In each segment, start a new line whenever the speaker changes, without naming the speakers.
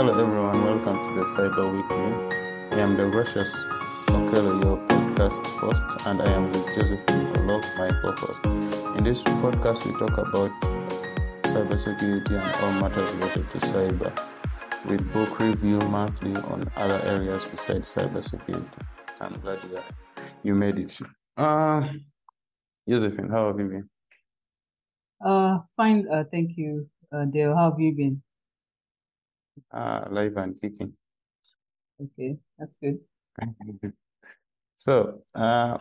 Hello, everyone. Welcome to the Cyber Weekly. I am Deogratius Mokelo, your podcast host, and I am with Josephine Olok, my co-host. In this podcast, we talk about cybersecurity and all matters related to cyber, with book review monthly on other areas besides cybersecurity. I'm glad you, you made it. Uh, Josephine, how have you been?
Uh, fine. Uh, thank you, uh, Dale. How have you been?
Uh, live and kicking.
Okay, that's good.
So, uh,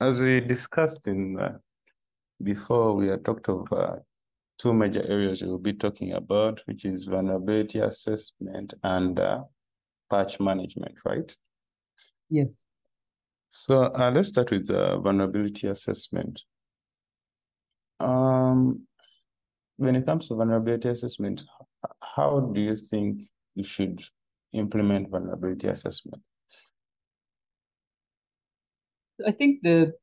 as we discussed in uh, before, we had talked of uh, two major areas we will be talking about, which is vulnerability assessment and uh, patch management, right?
Yes.
So uh, let's start with the vulnerability assessment. Um, when it comes to vulnerability assessment, how do you think you should implement vulnerability assessment?
I think the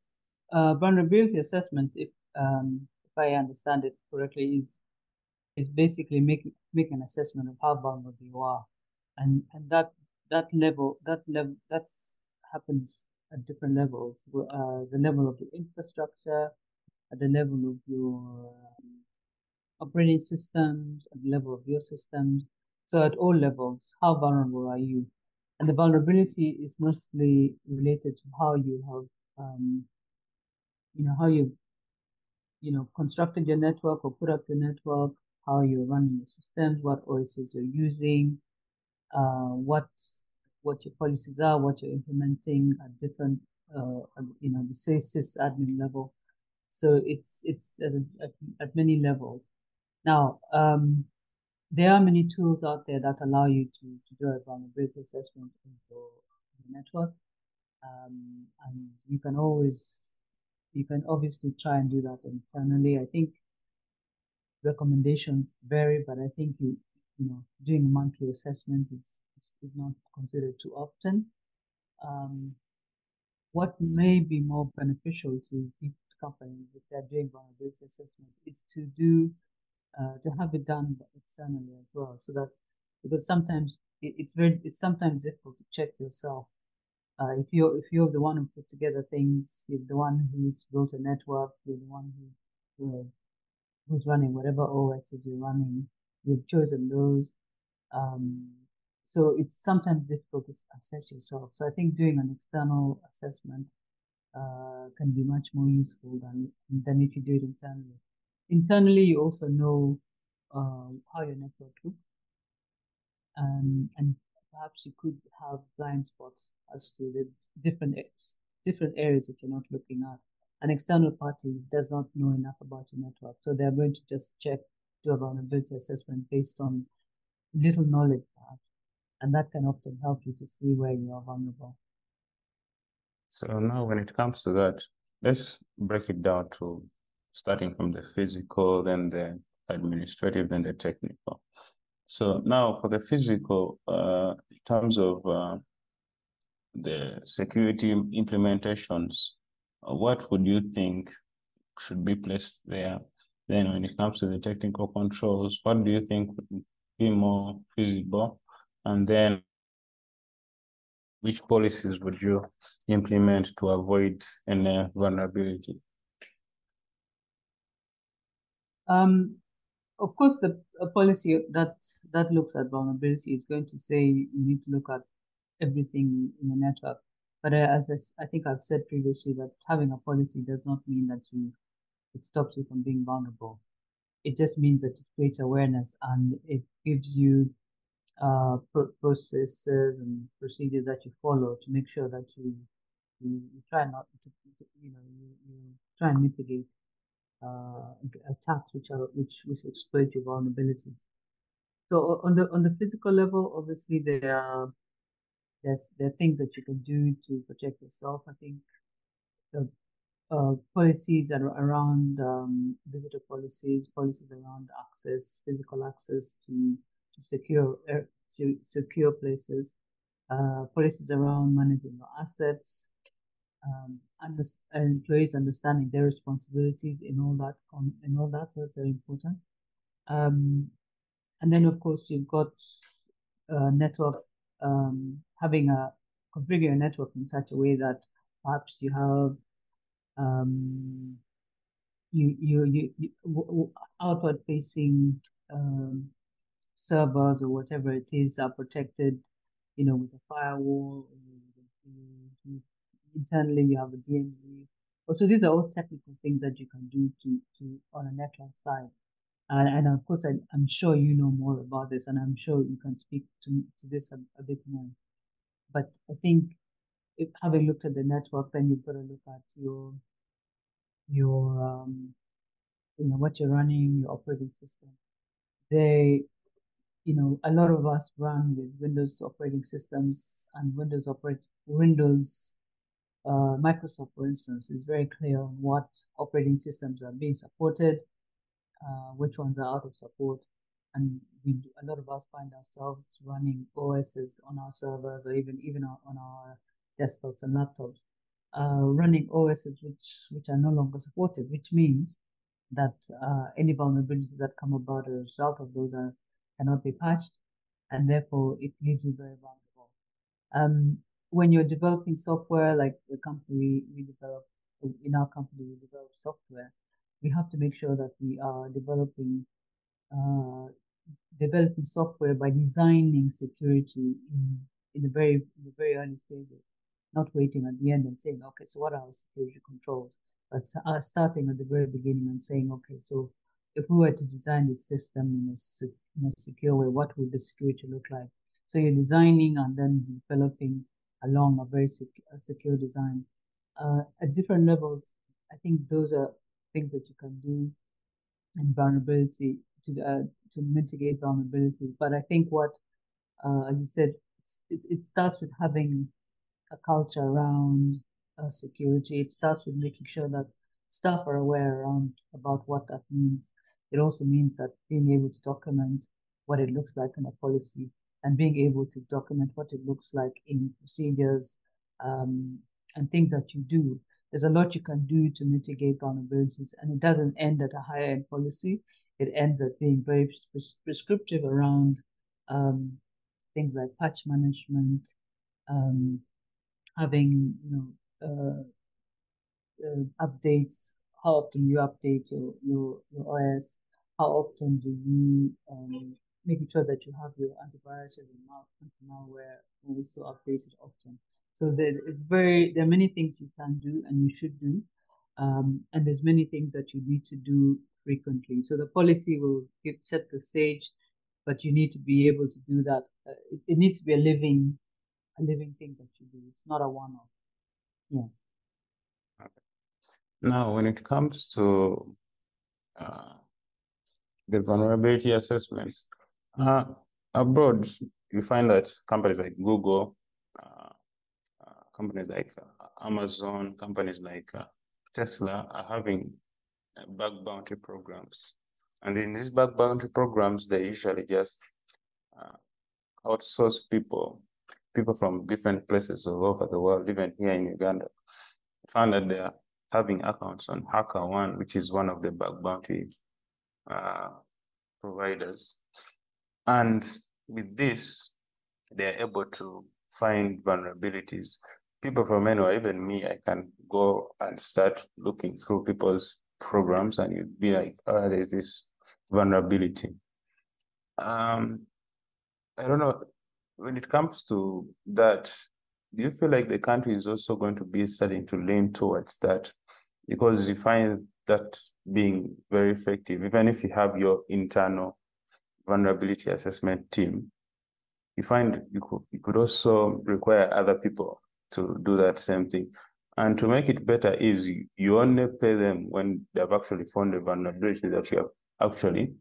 uh, vulnerability assessment, if um, if I understand it correctly, is is basically make make an assessment of how vulnerable you are, and and that that level that level that's happens at different levels. Uh, the level of the infrastructure, at the level of your operating systems, at the level of your systems. So at all levels, how vulnerable are you? And the vulnerability is mostly related to how you have, um, you know, how you, you know, constructed your network or put up your network, how you're running your systems, what OSs you're using, uh, what what your policies are, what you're implementing at different, uh, you know, the say admin level. So it's it's at, at, at many levels. Now, um, there are many tools out there that allow you to, to do a vulnerability assessment in your, your network. Um, and you can always, you can obviously try and do that internally. I think recommendations vary, but I think you, you know, doing a monthly assessment is, is, is not considered too often. Um, what may be more beneficial to companies if they're doing vulnerability assessment is to do uh, to have it done externally as well, so that because sometimes it, it's very it's sometimes difficult to check yourself. Uh, if you're if you're the one who put together things, you're the one who's built a network, you're the one who uh, who's running whatever OSs you're running, you've chosen those. Um, so it's sometimes difficult to assess yourself. So I think doing an external assessment uh, can be much more useful than than if you do it internally. Internally, you also know uh, how your network looks, um, and perhaps you could have blind spots as to the different different areas that you're not looking at. An external party does not know enough about your network, so they're going to just check do a vulnerability assessment based on little knowledge, perhaps, and that can often help you to see where you are vulnerable.
So now when it comes to that, let's break it down to starting from the physical, then the administrative, then the technical. So now for the physical, uh, in terms of uh, the security implementations, uh, what would you think should be placed there? Then when it comes to the technical controls, what do you think would be more feasible? And then which policies would you implement to avoid any vulnerability?
Um, of course, the policy that that looks at vulnerability is going to say you need to look at everything in the network. But uh, as I, I, think I've said previously, that having a policy does not mean that you it stops you from being vulnerable. It just means that it creates awareness and it gives you uh, processes and procedures that you follow to make sure that you you, you try not to you know you, you try and mitigate uh, attacks which are which which exploit your vulnerabilities. So on the on the physical level, obviously there are there's there are things that you can do to protect yourself. I think the uh, policies that are around um, visitor policies, policies around access, physical access to to secure to secure places, uh, policies around managing your assets, um, and employees understanding their responsibilities in all that in all that that's very important. Um, and then of course you've got a network, um, having a configure a network in such a way that perhaps you have um, you you you, you outward facing um, servers or whatever it is are protected, you know, with a firewall. Internally, you have a DMZ. So these are all technical things that you can do to to on a network side. And, and of course, I, am sure you know more about this, and I'm sure you can speak to, to this a, a bit more. But I think if having looked at the network, then you've got to look at your your um, you know what you're running, your operating system. They, you know, a lot of us run with Windows operating systems and Windows operate Windows. Uh, Microsoft, for instance, is very clear on what operating systems are being supported, uh, which ones are out of support, and we a lot of us find ourselves running OSs on our servers or even even on our desktops and laptops, uh, running OSs which which are no longer supported, which means that uh, any vulnerabilities that come about as a result of those are cannot be patched, and therefore it leaves you very vulnerable. Um, when you're developing software, like the company we develop in our company, we develop software. We have to make sure that we are developing uh, developing software by designing security in in the very in the very early stages, not waiting at the end and saying, okay, so what are our security controls? But uh, starting at the very beginning and saying, okay, so if we were to design this system in a, in a secure way, what would the security look like? So you're designing and then developing along a very sec secure design. Uh, at different levels, I think those are things that you can do in vulnerability to uh, to mitigate vulnerability. But I think what, uh, you said, it, it starts with having a culture around uh, security. It starts with making sure that staff are aware around about what that means. It also means that being able to document what it looks like in a policy and being able to document what it looks like in procedures um, and things that you do. There's a lot you can do to mitigate vulnerabilities, and it doesn't end at a higher end policy. It ends at being very prescriptive around um, things like patch management, um, having you know uh, uh, updates, how often you update your, your, your OS, how often do you um, making sure that you have your antivirus and anti-malware also updated often. So there, it's very there are many things you can do and you should do, um, and there's many things that you need to do frequently. So the policy will give, set the stage, but you need to be able to do that. Uh, it, it needs to be a living a living thing that you do. It's not a one-off. Yeah.
Now, when it comes to uh, the vulnerability assessments, uh, abroad, you find that companies like Google, uh, uh companies like uh, Amazon, companies like uh, Tesla are having bug bounty programs. And in these bug bounty programs, they usually just outsource people people from different places all over the world, even here in Uganda, found that they are having accounts on HackerOne, which is one of the bug bounty uh, providers. And with this, they're able to find vulnerabilities. People from anywhere, even me, I can go and start looking through people's programs and you'd be like, oh, there's this vulnerability. Um, I don't know, when it comes to that, do you feel like the country is also going to be starting to lean towards that? Because you find that being very effective, even if you have your internal vulnerability assessment team, you find you could, you could also require other people to do that same thing. And to make it better is you, only pay them when they've actually found a vulnerability that you have actually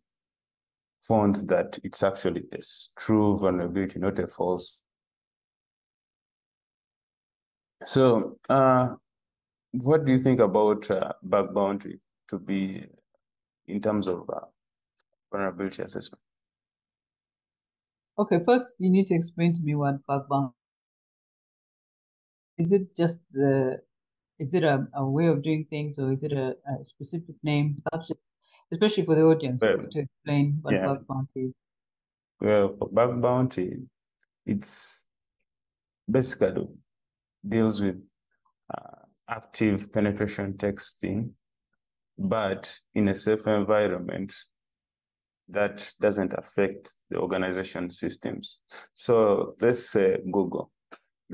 found that it's actually a true vulnerability, not a false. So, uh, what do you think about uh, bug bounty to be in terms of uh, vulnerability assessment?
Okay, first you need to explain to me what bug bounty is. It just the is it a, a way of doing things or is it a, a specific name? Especially for the audience well, to explain what yeah. bug bounty is.
Well, bug bounty, it's basically deals with uh, active penetration testing, but in a safe environment that doesn't affect the organization systems. So let's say Google.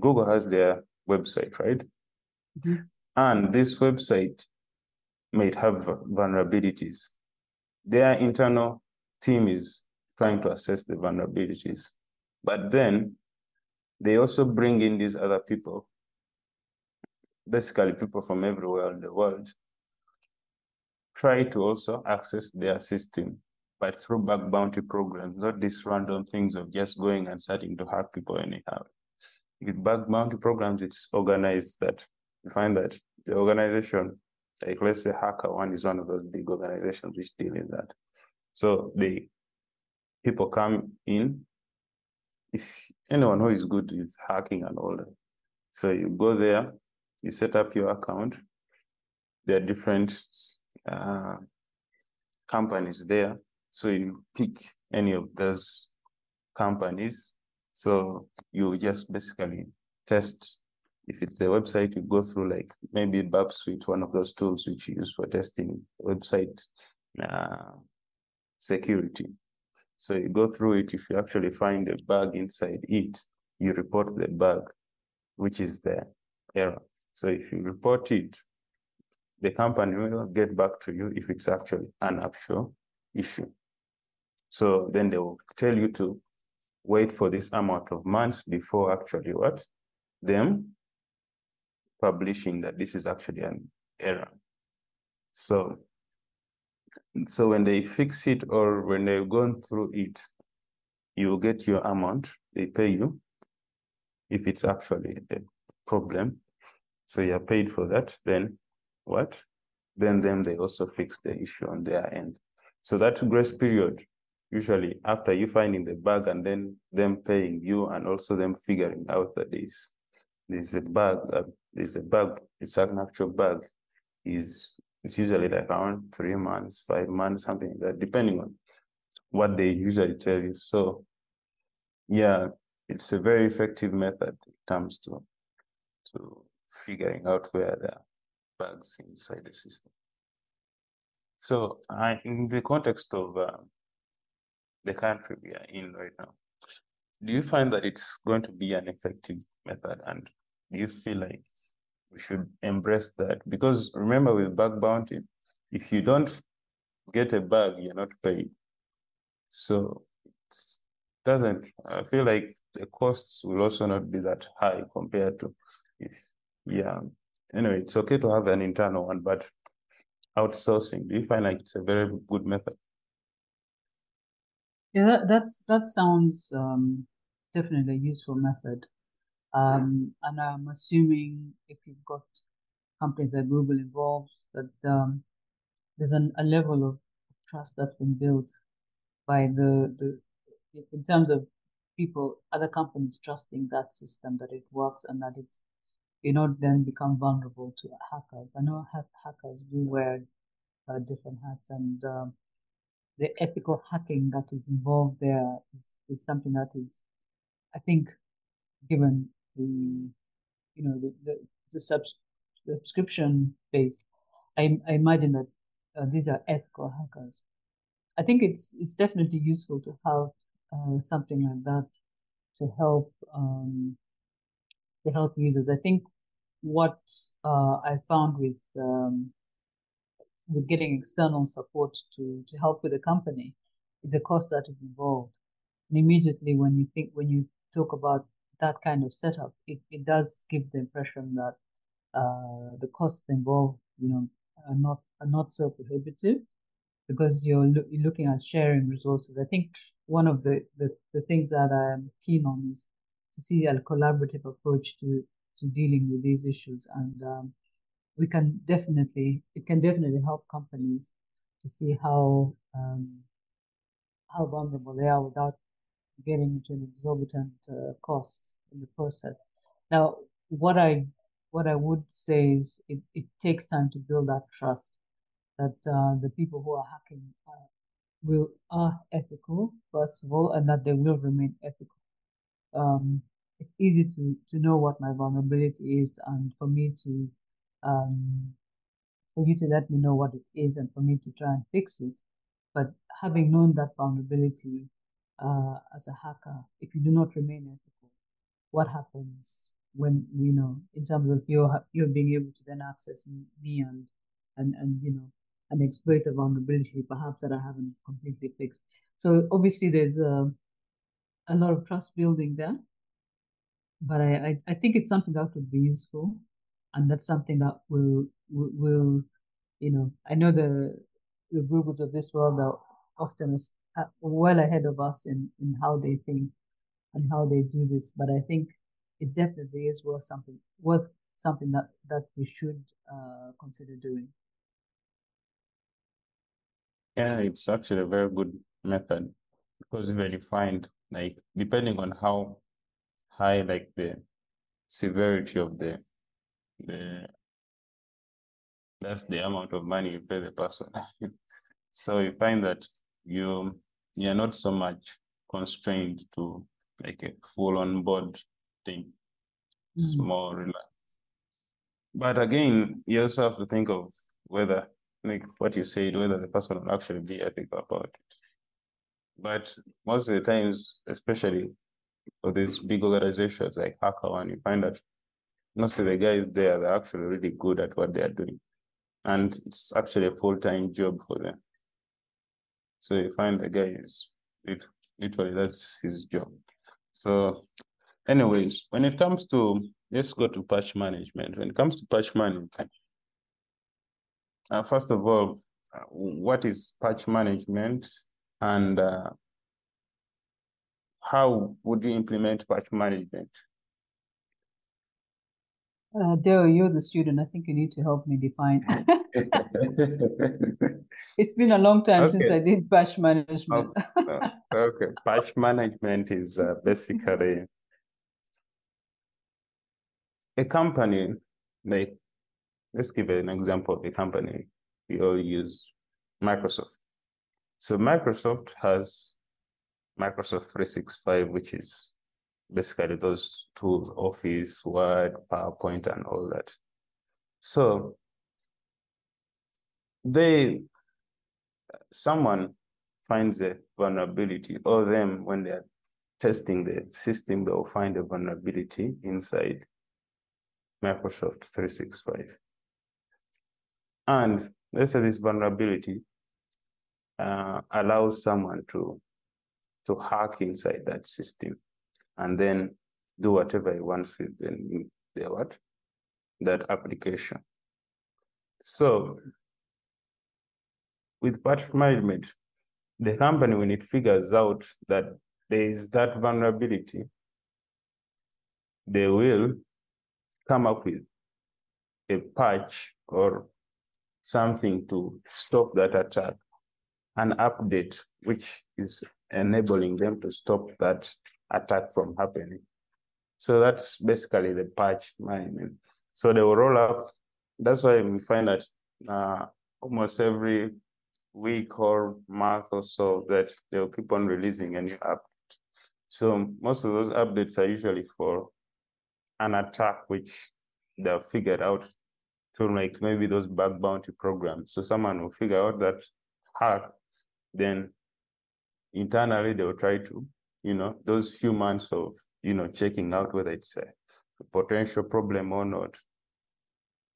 Google has their website, right? Mm -hmm. And this website might have vulnerabilities. Their internal team is trying to assess the vulnerabilities. But then they also bring in these other people, basically people from everywhere in the world, try to also access their system, but through bug bounty programs, not these random things of just going and starting to hack people anyhow. With bug bounty programs, it's organized that you find that the organization, like let's say HackerOne is one of those big organizations which deal in that. So the people come in. If anyone who is good with hacking and all that, so you go there, you set up your account. There are different uh, companies there, so you pick any of those companies. So you just basically test if it's a website, you go through like maybe Burp Suite, one of those tools which you use for testing website uh, security. So you go through it. If you actually find a bug inside it, you report the bug, which is the error. So if you report it, the company will get back to you if it's actually an actual issue. So then they will tell you to wait for this amount of months before actually what? Them publishing that this is actually an error. So, so when they fix it or when they've gone through it, you will get your amount, they pay you if it's actually a problem. So you're paid for that, then what? Then them they also fix the issue on their end. So that grace period, usually after you finding the bug and then them paying you and also them figuring out that this there's a bug, uh, there's a bug, it's an actual bug, is it's usually like around three months, five months, something like that, depending on what they usually tell you. So yeah, it's a very effective method in terms to to figuring out where the bugs inside the system. So in the context of uh, the country we are in right now, do you find that it's going to be an effective method? And do you feel like we should embrace that? Because remember with bug bounty if you don't get a bug you're not paid. So it doesn't i feel like the costs will also not be that high compared to if yeah. Anyway it's okay to have an internal one but outsourcing do you find like it's a very good method
yeah that, that's that sounds um definitely a useful method. Um, and I'm assuming if you've got companies like Google involved, that um, there's an, a level of trust that's been built by the, the in terms of people, other companies trusting that system, that it works and that it's, you know, then become vulnerable to hackers. I know hackers do wear uh, different hats and um, the ethical hacking that is involved there is, is something that is I think, given the you know the the, the subs, subscription base, I, I imagine that uh, these are ethical hackers. I think it's it's definitely useful to have uh, something like that to help um, to help users. I think what uh, I found with um, with getting external support to to help with the company is the cost that is involved. And immediately when you think when you talk about that kind of setup, it, it does give the impression that uh, the costs involved, you know, are not are not so prohibitive because you're, lo you're looking at sharing resources. I think one of the, the, the things that I'm keen on is to see a collaborative approach to to dealing with these issues, and um, we can definitely it can definitely help companies to see how um, how vulnerable they are without getting into an exorbitant uh, cost in the process. Now, what I what I would say is it, it takes time to build that trust that uh, the people who are hacking uh, will are ethical first of all, and that they will remain ethical. um, it's easy to to know what my vulnerability is and for me to um, for you to let me know what it is and for me to try and fix it. But having known that vulnerability uh, as a hacker, if you do not remain ethical, what happens when you know in terms of your you being able to then access me and and and you know and exploit a vulnerability perhaps that I haven't completely fixed. So obviously there's a, a lot of trust building there, but I, I, I think it's something that would be useful, and that's something that will will, will you know I know the the Googles of this world are often uh, well ahead of us in in how they think and how they do this, but I think it definitely is worth something worth something that that we should uh, consider doing.
Yeah, it's actually a very good method because when you find like depending on how high like the severity of the the that's the amount of money you pay the person. so you find that you you're not so much constrained to like a full on board thing. It's mm. more relaxed. But again, you also have to think of whether like what you said, whether the person will actually be ethical about it. But most of the times, especially for these big organizations like HackerOne, you find that most of the guys there, they're actually really good at what they're doing. And it's actually a full-time job for them. So you find the guy is literally that's his job. So anyways, when it comes to, let's go to patch management. When it comes to patch management, uh, first of all, uh, what is patch management and uh, how would you implement patch management?
Uh, Dale, you're the student. I think you need to help me define. it's been a long time okay. since I did patch management.
oh, okay, patch management is uh, basically a company like let's give an example of a company. We all use Microsoft. So Microsoft has Microsoft 365, which is basically those tools, Office, Word, PowerPoint, and all that. So they, someone finds a vulnerability, or them when they're testing the system, they'll find a vulnerability inside Microsoft 365. And let's say this vulnerability uh, allows someone to, to hack inside that system and then do whatever he wants with the, the what? That application. So with patch management, the company, when it figures out that there is that vulnerability, they will come up with a patch or something to stop that attack, an update which is enabling them to stop that attack from happening. So that's basically the patch management. So they will roll up. That's why we find that uh, almost every week or month or so that they'll keep on releasing a new update. So most of those updates are usually for an attack which they've figured out to like maybe those bug bounty programs. So someone will figure out that hack, then internally they'll try to, you know, those few months of, you know, checking out whether it's a, potential problem or not,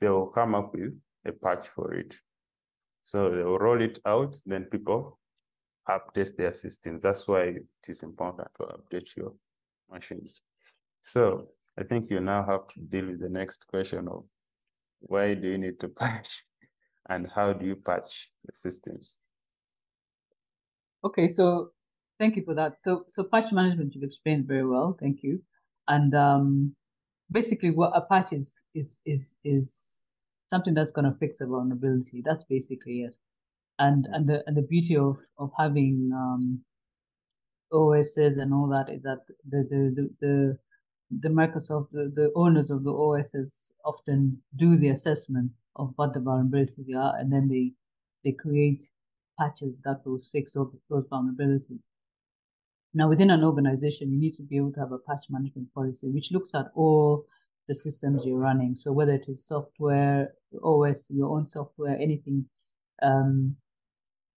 they will come up with a patch for it. So they will roll it out, then people update their systems. That's why it is important to update your machines. So I think you now have to deal with the next question of why do you need to patch and how do you patch the systems?
Okay, so thank you for that. So so patch management you've explained very well, thank you. And um, basically what a patch is is is is something that's gonna fix a vulnerability. That's basically it. And and the and the beauty of of having um OSs and all that is that the the the, the the Microsoft, the, the owners of the OSs often do the assessment of what the vulnerabilities are, and then they they create patches that will fix all those vulnerabilities. Now, within an organization, you need to be able to have a patch management policy, which looks at all the systems you're running. So whether it is software, OS, your own software, anything, um,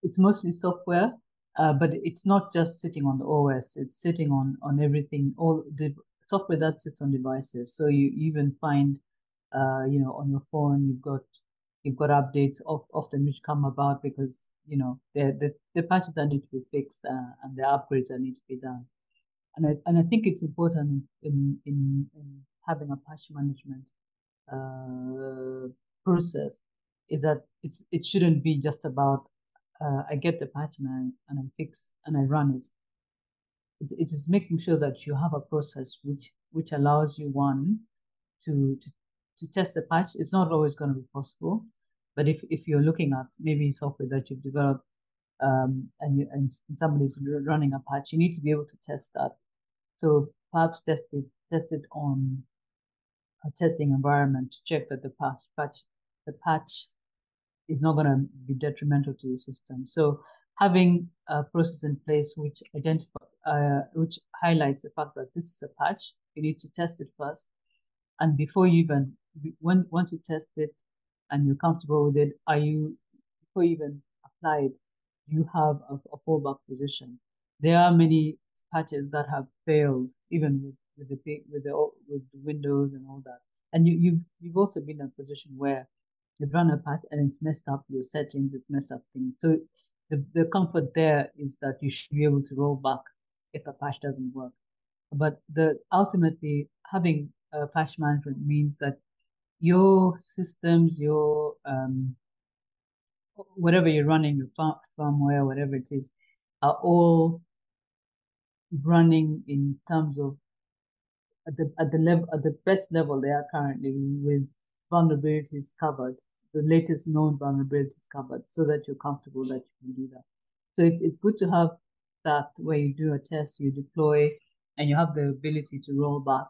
it's mostly software, uh, but it's not just sitting on the OS. It's sitting on on everything, all the software that sits on devices. So you even find, uh, you know, on your phone, you've got you've got updates of, often which come about because you know the the, the patches that need to be fixed uh, and the upgrades that need to be done. And I and I think it's important in in, in having a patch management uh, process is that it's it shouldn't be just about uh, I get the patch and I, and I fix and I run it. it. It is making sure that you have a process which which allows you one to to, to test the patch. It's not always going to be possible, but if if you're looking at maybe software that you've developed um, and you, and somebody's running a patch, you need to be able to test that. So perhaps test it test it on a testing environment to check that the patch patch the patch is not going to be detrimental to your system. So having a process in place which identify uh, which highlights the fact that this is a patch, you need to test it first, and before you even when once you test it and you're comfortable with it, are you before you even applied, you have a, a fallback position. There are many patches that have failed, even with with the with the with the Windows and all that. And you you've you've also been in a position where you've run a patch and it's messed up your settings, it's messed up things. So the, the comfort there is that you should be able to roll back if a patch doesn't work. But the ultimately having a patch management means that your systems, your um, whatever you're running, your farm, firmware, whatever it is, are all running in terms of at the at the level at the best level they are currently with vulnerabilities covered, the latest known vulnerabilities covered, so that you're comfortable that you can do that. So it's it's good to have that where you do a test, you deploy, and you have the ability to roll back.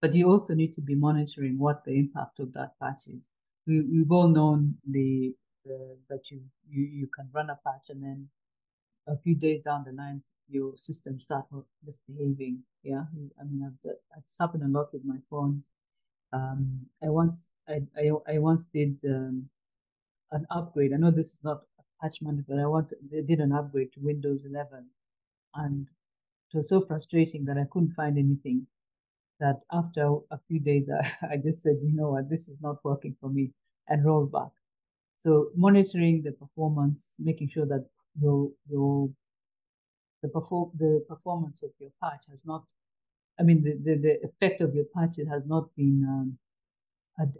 But you also need to be monitoring what the impact of that patch is. We, we've all known the, the that you, you you can run a patch and then a few days down the line your system start misbehaving. Yeah, I mean, I've, it's happened a lot with my phones. Um, I once I, I, I once did um, an upgrade. I know this is not a patch but I want they did an upgrade to Windows 11, and it was so frustrating that I couldn't find anything. That after a few days, I, I just said, you know what, this is not working for me, and rolled back. So monitoring the performance, making sure that your your the perform the performance of your patch has not, I mean, the, the, the effect of your patch has not been um,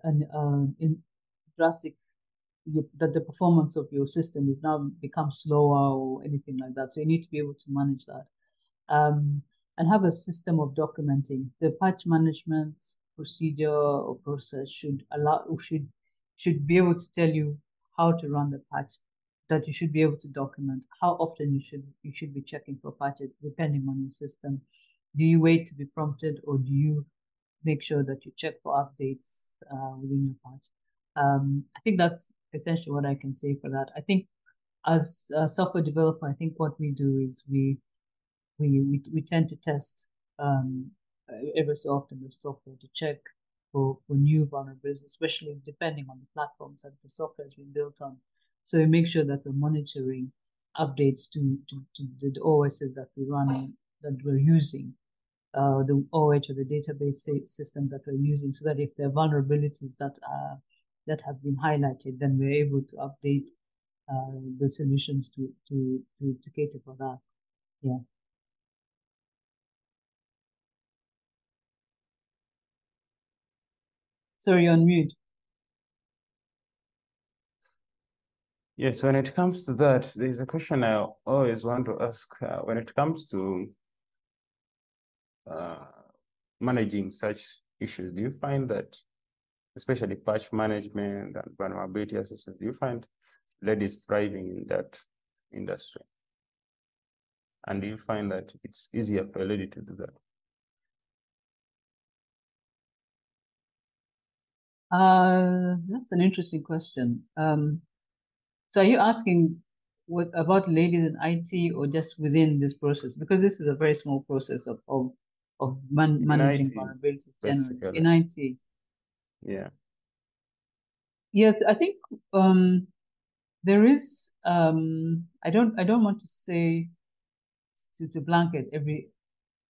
an, uh, in drastic that the performance of your system is now become slower or anything like that. So you need to be able to manage that. Um, and have a system of documenting. The patch management procedure or process should allow or should should be able to tell you how to run the patch that you should be able to document how often you should you should be checking for patches depending on your system. Do you wait to be prompted or do you make sure that you check for updates uh, within your patch? Um, I think that's essentially what I can say for that. I think as a software developer, I think what we do is we we we, we tend to test um, every so often the software to check for, for new vulnerabilities, especially depending on the platforms that the software has been built on. So we make sure that we're monitoring updates to, to, to the OSs that we're running, that we're using, uh, the OH or the database systems that we're using, so that if there are vulnerabilities that are that have been highlighted, then we're able to update uh, the solutions to, to, to, to cater for that. Yeah. Sorry, on mute.
Yes, when it comes to that, there's a question I always want to ask uh, when it comes to uh, managing such issues. Do you find that, especially patch management and vulnerability assessment, do you find ladies thriving in that industry? And do you find that it's easier for a lady to do that?
Uh, that's an interesting question. Um, so are you asking what about ladies in IT or just within this process? Because this is a very small process of of, of man, managing
IT,
vulnerabilities generally in IT.
Yeah.
Yes, I think um, there is. Um, I don't. I don't want to say to, to blanket every,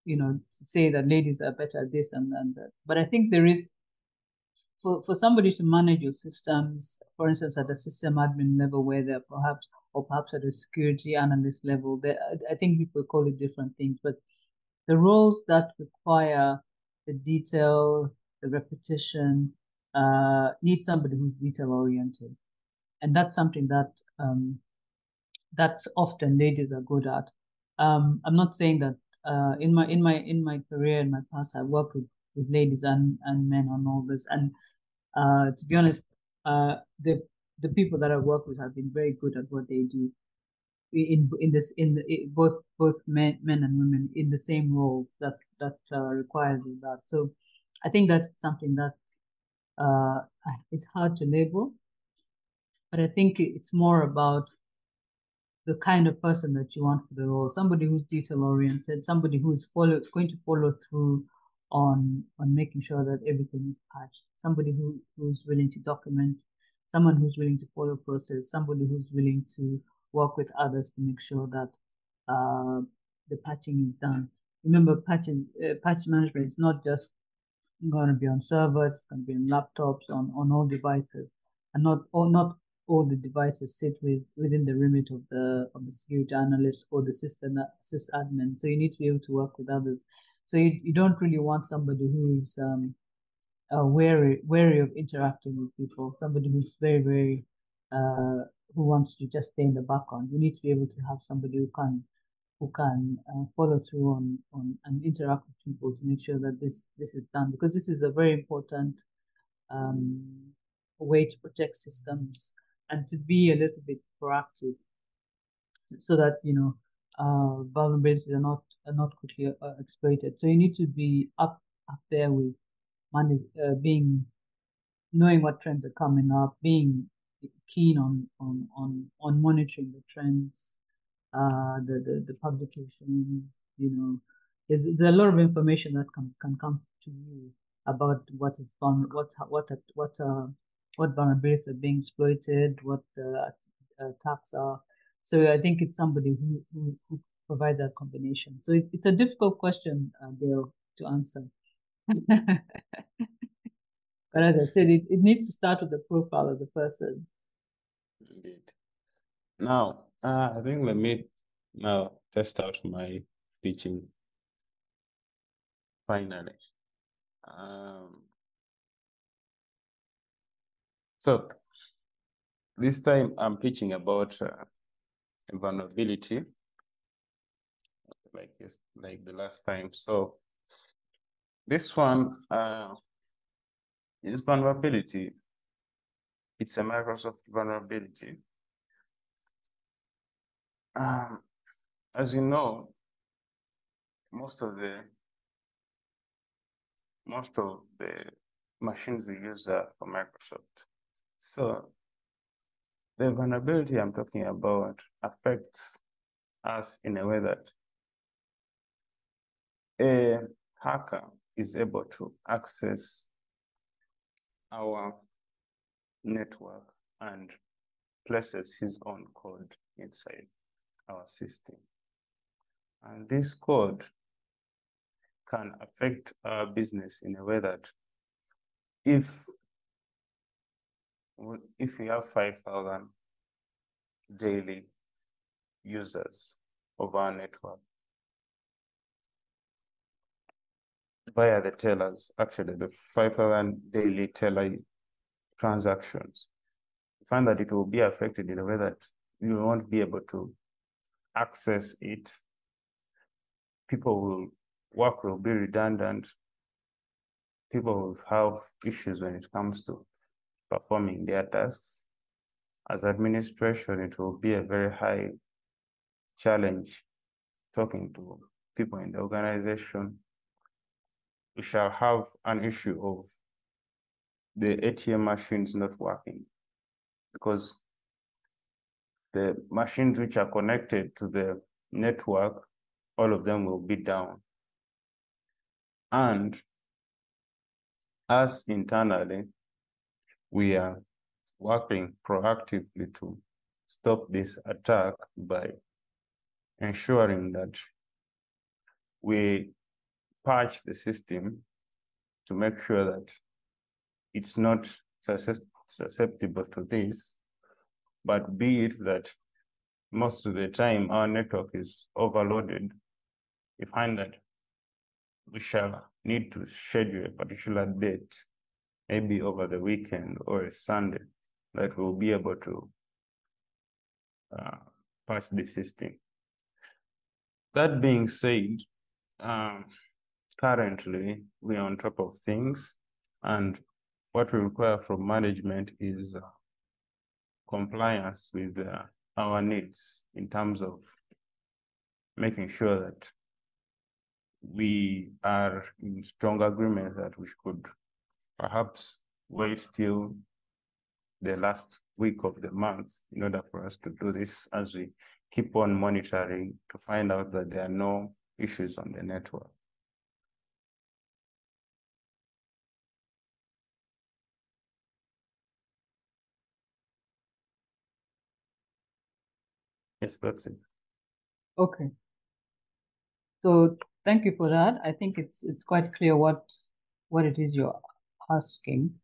you know, to say that ladies are better at this and, and that. But I think there is for, for somebody to manage your systems, for instance, at the system admin level, where they're perhaps, or perhaps at a security analyst level, they, I, think people call it different things, but the roles that require the detail, the repetition, uh, need somebody who's detail oriented. And that's something that um, that often ladies are good at. Um, I'm not saying that uh, in my in my in my career in my past I worked with, with ladies and, and men on all this. And uh, to be honest, uh, the the people that I work with have been very good at what they do in in this in, the, in both both men men and women in the same roles that that uh, requires that. So I think that's something that uh, it's hard to label, but I think it's more about the kind of person that you want for the role. Somebody who's detail oriented, somebody who's follow, going to follow through on on making sure that everything is patched. Somebody who, who's willing to document, someone who's willing to follow process, somebody who's willing to work with others to make sure that uh, the patching is done. Remember, patching uh, patch management is not just going to be on servers, it's going to be on laptops, on, on all devices, and not or not all the devices sit with within the remit of the of the security analyst or the system sysadmin. So you need to be able to work with others. So you, you don't really want somebody who is um, uh, wary wary of interacting with people. Somebody who's very very uh, who wants to just stay in the background. You need to be able to have somebody who can who can uh, follow through on on and interact with people to make sure that this this is done because this is a very important um, way to protect systems and to be a little bit proactive so that you know uh, vulnerabilities are not are not quickly uh, exploited. So you need to be up up there with money, uh, being knowing what trends are coming up, being keen on on on on monitoring the trends, uh, the, the the publications. You know, there's, there's a lot of information that can can come to you about what is fun, what what what uh, what vulnerabilities are being exploited, what the attacks are. So I think it's somebody who, who, who provide that combination. So it, it's a difficult question, uh, Bill, to answer. but as I said, it, it needs to start with the profile of the person.
Indeed. Now, uh, I think let me now test out my teaching finally. Um, so this time I'm pitching about uh, vulnerability, like this, like the last time. So this one uh, is vulnerability. It's a Microsoft vulnerability. Um, as you know, most of the most of the machines we use are for Microsoft. So the vulnerability I'm talking about affects us in a way that a hacker is able to access our network and places his own code inside our system. And this code can affect our business in a way that if if we have 5,000 daily users of our network via the tellers, actually the 5,000 daily teller transactions, find that it will be affected in a way that you won't be able to access it. People will, work will be redundant. People will have issues when it comes to performing their tasks. As administration, it will be a very high challenge talking to people in the organization. We shall have an issue of the ATM machines not working because the machines which are connected to the network, all of them will be down. And us internally, we are working proactively to stop this attack by ensuring that we patch the system to make sure that it's not susceptible to this, but be it that most of the time our network is overloaded, we find that we shall need to schedule a particular date, maybe over the weekend or a Sunday, that we'll be able to uh, pass the system. That being said, um, currently we are on top of things and what we require from management is uh, compliance with uh, our needs in terms of making sure that we are in strong agreement that we could perhaps wait till the last week of the month in order for us to do this as we keep on monitoring to find out that there are no issues on the network. Yes, that's it.
Okay. So thank you for that. I think it's it's quite clear what what it is you're asking.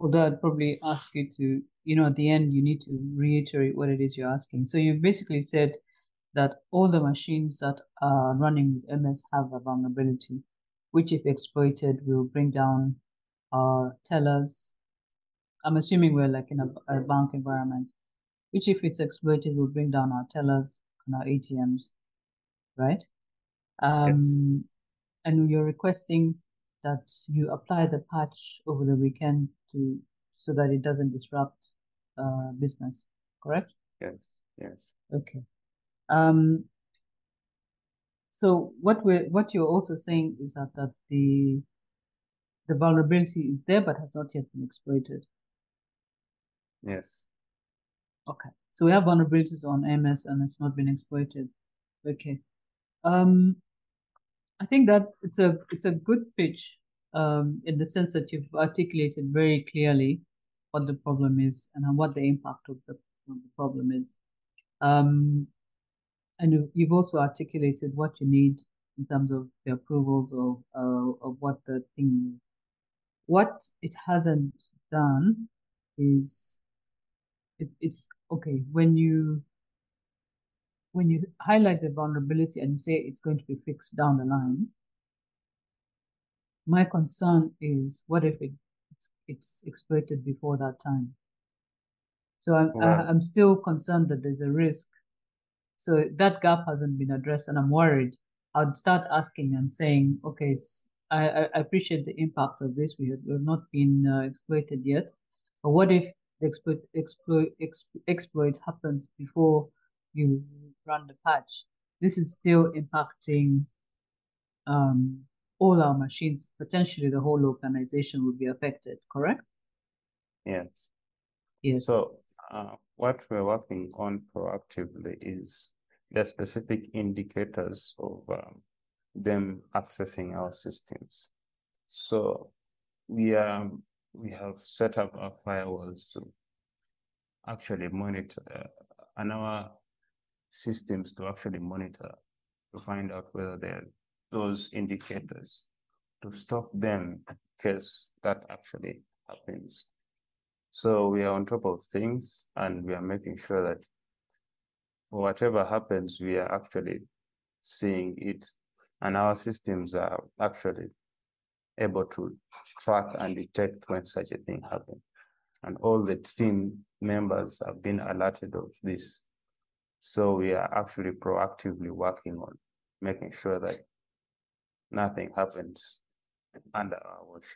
Although I'd probably ask you to, you know, at the end you need to reiterate what it is you're asking. So you basically said that all the machines that are running with MS have a vulnerability, which if exploited will bring down our tellers. I'm assuming we're like in a, a bank environment, which if it's exploited will bring down our tellers and our ATMs, right? Um, yes. And you're requesting that you apply the patch over the weekend to so that it doesn't disrupt uh, business, correct?
Yes, yes.
Okay. Um, so what we're what you're also saying is that, that the the vulnerability is there but has not yet been exploited.
Yes.
Okay. So we have vulnerabilities on MS and it's not been exploited. Okay. Um, I think that it's a it's a good pitch um, in the sense that you've articulated very clearly what the problem is and what the impact of the, of the problem is. Um, and you've also articulated what you need in terms of the approvals of uh, of what the thing is. What it hasn't done is it, it's okay when you when you highlight the vulnerability and you say it's going to be fixed down the line, my concern is what if it, it's, it's exploited before that time? So I'm. I, I'm still concerned that there's a risk. So that gap hasn't been addressed, and I'm worried. I'd start asking and saying, okay, I, I appreciate the impact of this. We have, we have not been uh, exploited yet. But what if exploit, exploit, exploit happens before you run the patch, this is still impacting um, all our machines. Potentially, the whole organization will be affected. Correct?
Yes.
Yes.
So, uh, what we're working on proactively is the specific indicators of um, them accessing our systems. So, we are we have set up our firewalls to actually monitor, uh, and our systems to actually monitor to find out whether there are those indicators to stop them in case that actually happens. So we are on top of things and we are making sure that whatever happens, we are actually seeing it and our systems are actually able to track and detect when such a thing happens. And all the team members have been alerted of this so we are actually proactively working on making sure that nothing happens under our watch.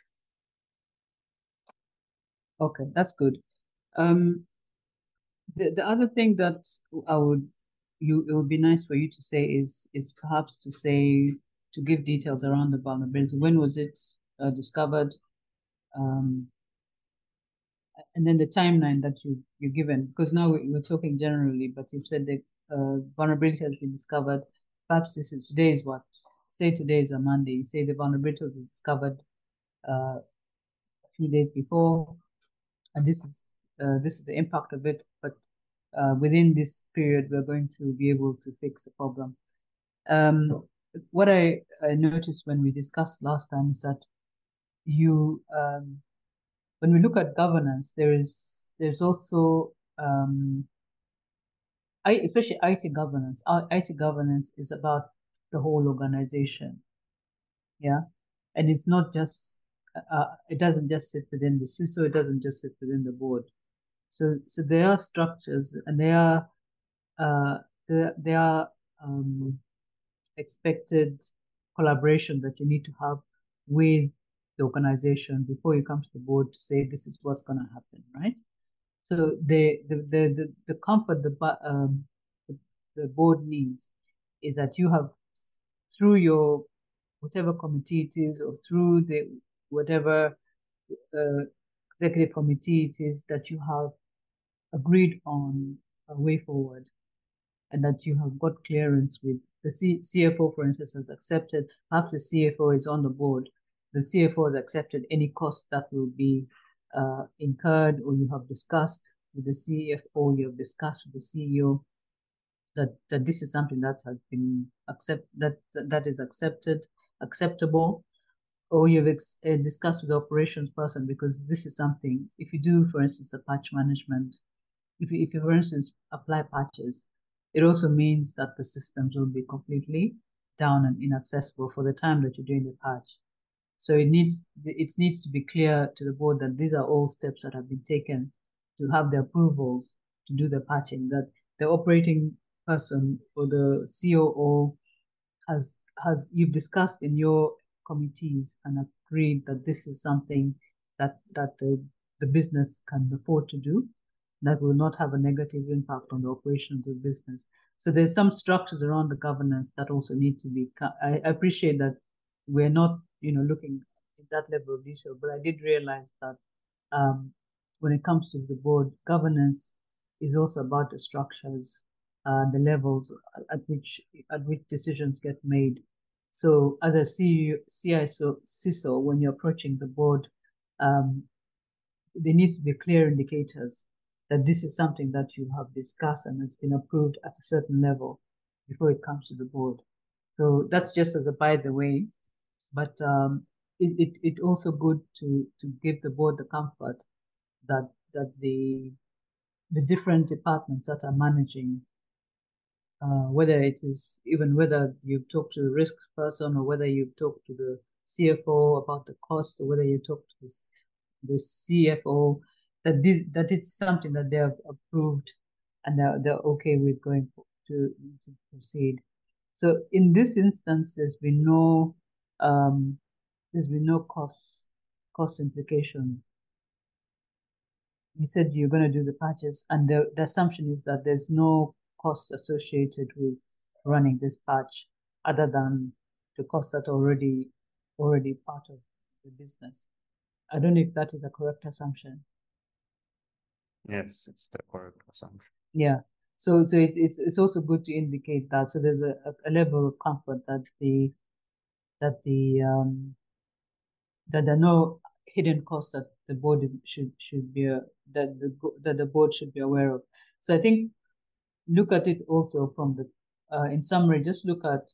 Okay, that's good. Um, the, the other thing that I would you it would be nice for you to say is is perhaps to say to give details around the vulnerability. When was it uh, discovered? Um, and then the timeline that you you're given because now we're talking generally, but you've said that uh, vulnerability has been discovered. Perhaps this is today is what say today is a Monday. Say the vulnerability was discovered uh, a few days before, and this is uh, this is the impact of it. But uh, within this period, we're going to be able to fix the problem. Um, what I, I noticed when we discussed last time is that you, um, when we look at governance, there is there's also um, I, especially IT governance. IT governance is about the whole organization. Yeah, and it's not just uh, it doesn't just sit within the CISO. It doesn't just sit within the board. So so there are structures and there are uh, there, there are um, expected collaboration that you need to have with the organization before you come to the board to say this is what's going to happen, right? So the the the the, the comfort the, um, the the board needs is that you have through your whatever committee it is or through the whatever uh, executive committee it is that you have agreed on a way forward and that you have got clearance with the C CFO, for instance, has accepted, perhaps the CFO is on the board, the CFO has accepted any cost that will be uh, incurred or you have discussed with the CFO, you have discussed with the CEO that, that this is something that has been accept that that is accepted, acceptable, or you've uh, discussed with the operations person because this is something, if you do, for instance, a patch management, if you, if you, for instance, apply patches, it also means that the systems will be completely down and inaccessible for the time that you're doing the patch. So it needs it needs to be clear to the board that these are all steps that have been taken to have the approvals to do the patching. That the operating person or the COO has has you've discussed in your committees and agreed that this is something that that the, the business can afford to do that will not have a negative impact on the operations of the business. So there's some structures around the governance that also need to be. I appreciate that we're not, you know, looking at that level of detail, but I did realize that um, when it comes to the board, governance is also about the structures, uh, the levels at which at which decisions get made. So as a CEO, CISO, CISO, when you're approaching the board, um, there needs to be clear indicators that this is something that you have discussed and it's been approved at a certain level before it comes to the board. So that's just as a by the way, but um, it, it it also good to to give the board the comfort that that the the different departments that are managing, uh, whether it is even whether you've talked to the risk person or whether you've talked to the CFO about the cost or whether you talk to the CFO that this that it's something that they have approved and they're, they're okay with going to, to proceed. So in this instance, there's been no um, there's been no cost cost implications. You said you're going to do the patches, and the, the assumption is that there's no cost associated with running this patch, other than the costs that are already already part of the business. I don't know if that is a correct assumption.
Yes, it's the correct assumption.
Yeah. So so it, it's it's also good to indicate that. So there's a, a level of comfort that the that the um that there are no hidden costs that the board should should be uh, that the that the board should be aware of. So I think look at it also from the uh, in summary, just look at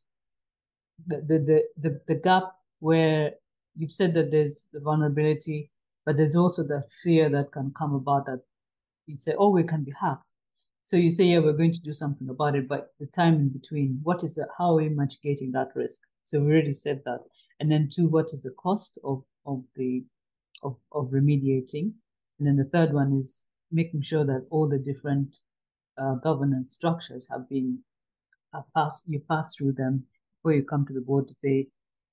the the the the, the gap where you've said that there's the vulnerability, but there's also the fear that can come about that you say, oh, we can be hacked. So you say, yeah, we're going to do something about it, but the time in between, what is? How are we mitigating that risk? So we already said that. And then two, what is the cost of, of the of, of remediating? And then the third one is making sure that all the different uh, governance structures have been uh, passed, you pass through them before you come to the board to say,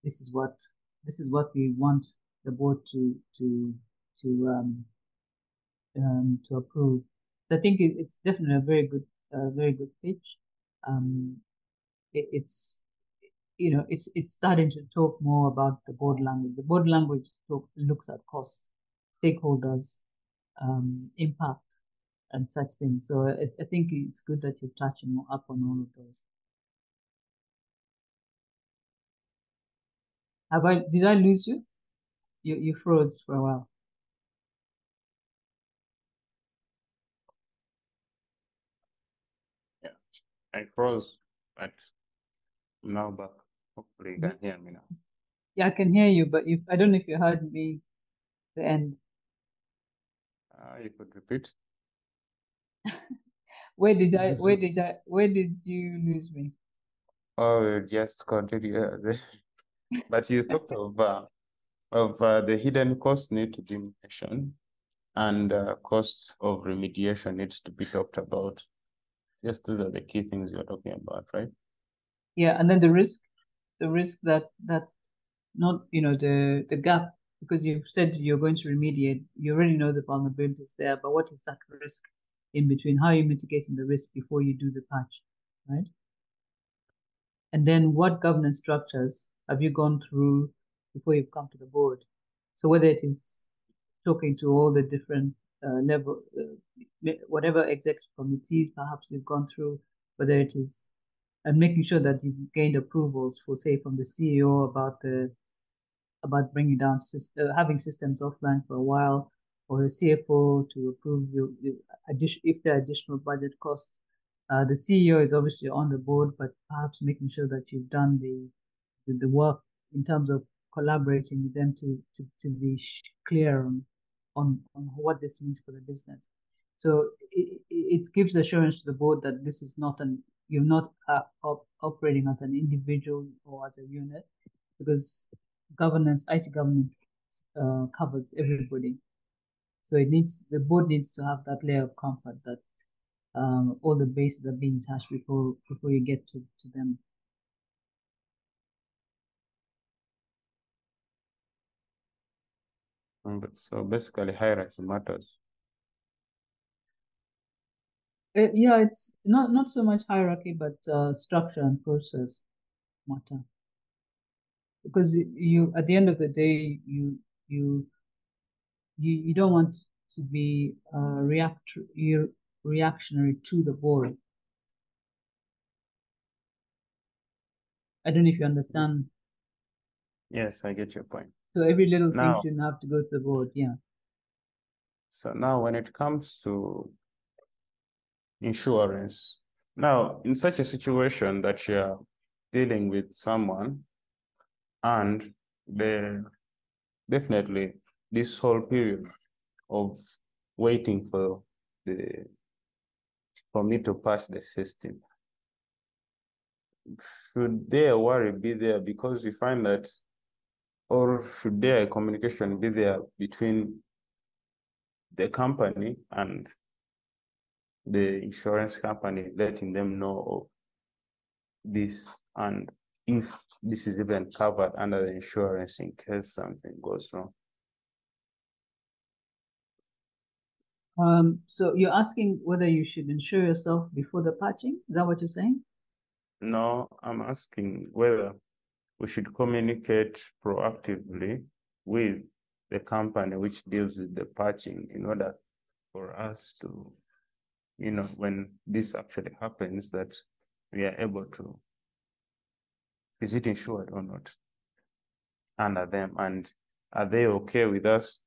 this is what this is what we want the board to to to um, um, to approve. So I think it, it's definitely a very good, uh, very good pitch. Um, it, it's, you know, it's it's starting to talk more about the board language. The board language talk, looks at costs, stakeholders, um, impact and such things. So I, I think it's good that you're touching up on all of those. Have I, did I lose you? You, you froze for a while.
Yeah, I froze, but now back. Hopefully you can hear me now.
Yeah, I can hear you, but you, I don't know if you heard me the end.
Uh, you could repeat.
where did I, where did I, where did you lose me?
Oh, just continue. but you talked of uh, of uh, the hidden costs need to be mentioned and uh, costs of remediation needs to be talked about. Yes, those are the key things you're talking about, right?
Yeah, and then the risk, the risk that that not you know the the gap because you've said you're going to remediate. You already know the vulnerability is there, but what is that risk in between? How are you mitigating the risk before you do the patch, right? And then what governance structures have you gone through before you've come to the board? So whether it is talking to all the different uh, level, uh, whatever executive committees perhaps you've gone through, whether it is and making sure that you've gained approvals for, say, from the CEO about the about bringing down uh, having systems offline for a while, or the CFO to approve your, your addition if there are additional budget costs. Uh, the CEO is obviously on the board, but perhaps making sure that you've done the the, the work in terms of collaborating with them to to, to be clear on, on on what this means for the business. So it, it gives assurance to the board that this is not an you're not uh, op operating as an individual or as a unit because governance, IT governance uh, covers everybody. So it needs the board needs to have that layer of comfort that um, all the bases are being touched before before you get to, to them.
So basically hierarchy matters.
Uh, yeah, it's not not so much hierarchy, but uh, structure and process matter. Because you, at the end of the day, you you you you don't want to be uh, react reactionary to the board. I don't know if you understand.
Yes, I get your point.
So every little now, thing shouldn't have to go to the board. Yeah.
So now, when it comes to insurance. Now, in such a situation that you're dealing with someone and the definitely this whole period of waiting for the for me to pass the system should their worry be there because we find that or should there a communication be there between the company and the insurance company, letting them know of this and if this is even covered under the insurance in case something goes wrong.
Um, so you're asking whether you should insure yourself before the patching? Is that what you're saying?
No, I'm asking whether we should communicate proactively with the company which deals with the patching in order for us to you know, when this actually happens, that we are able to, is it insured or not under them? And are they okay with us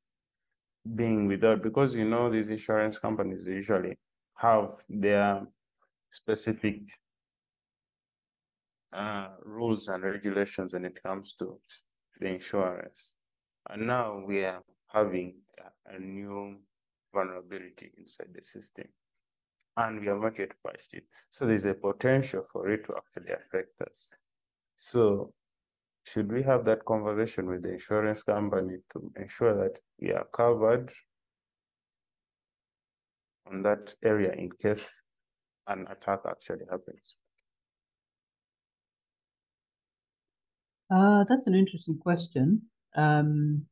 being without? Because, you know, these insurance companies usually have their specific uh, rules and regulations when it comes to the insurance. And now we are having a, a new vulnerability inside the system and we have not yet patched it. So there's a potential for it to actually affect us. So should we have that conversation with the insurance company to ensure that we are covered on that area in case an attack actually happens?
Uh, that's an interesting question. Um,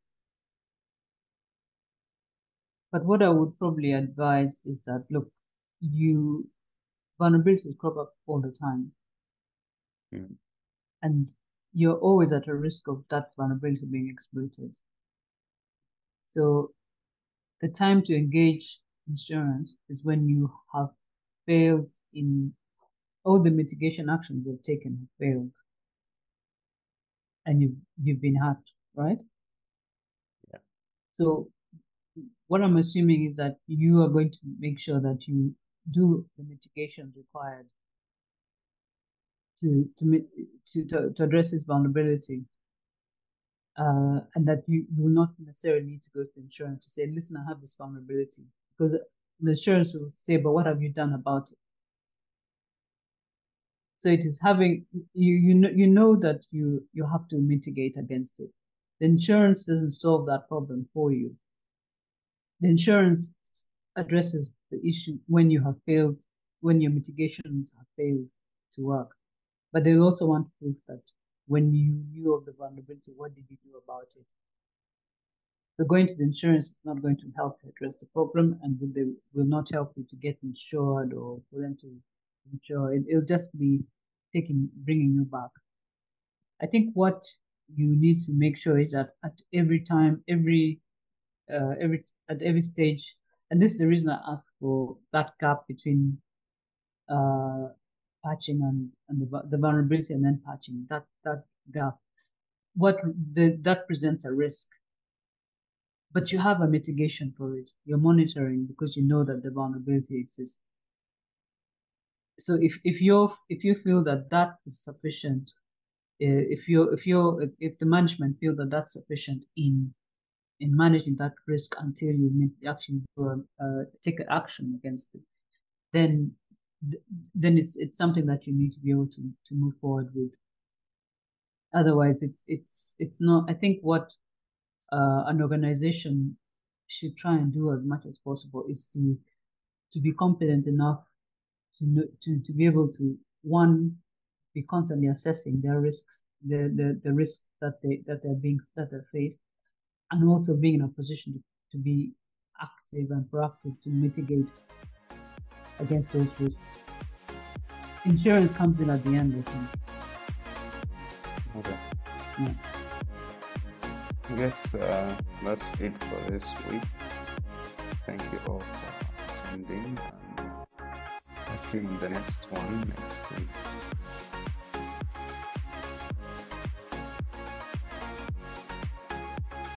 but what I would probably advise is that, look, you vulnerabilities crop up all the time.
Mm.
And you're always at a risk of that vulnerability being exploited. So the time to engage insurance is when you have failed in all the mitigation actions you've taken have failed and you've you've been hacked, right?
Yeah.
So what I'm assuming is that you are going to make sure that you do the mitigations required to to to to, to address this vulnerability. Uh, and that you, you will not necessarily need to go to insurance to say, listen, I have this vulnerability. Because the insurance will say, but what have you done about it? So it is having you you know you know that you you have to mitigate against it. The insurance doesn't solve that problem for you. The insurance addresses the issue when you have failed, when your mitigations have failed to work. But they also want proof that when you knew of the vulnerability, what did you do about it? So going to the insurance is not going to help you address the problem and they will not help you to get insured or for them to sure it, will just be taking bringing you back. I think what you need to make sure is that at every time, every uh, every at every stage, and this is the reason I ask for that gap between uh, patching and, and the, the vulnerability and then patching that that gap. What the, that presents a risk, but you have a mitigation for it. You're monitoring because you know that the vulnerability exists so if if you if you feel that that is sufficient, uh, if you if you if the management feel that that's sufficient in in managing that risk until you actually uh, take action against it, then then it's it's something that you need to be able to to move forward with. Otherwise, it's it's it's not. I think what uh, an organization should try and do as much as possible is to to be competent enough to, to, to be able to, one, be constantly assessing their risks, the, the, the risks that they that they're being that they're faced, and also being in a position to, to be active and proactive to mitigate against those risks. Insurance comes in at the end, I think.
Okay.
Yeah.
I guess uh, that's it for this week. Thank you all for attending. In the next one next week.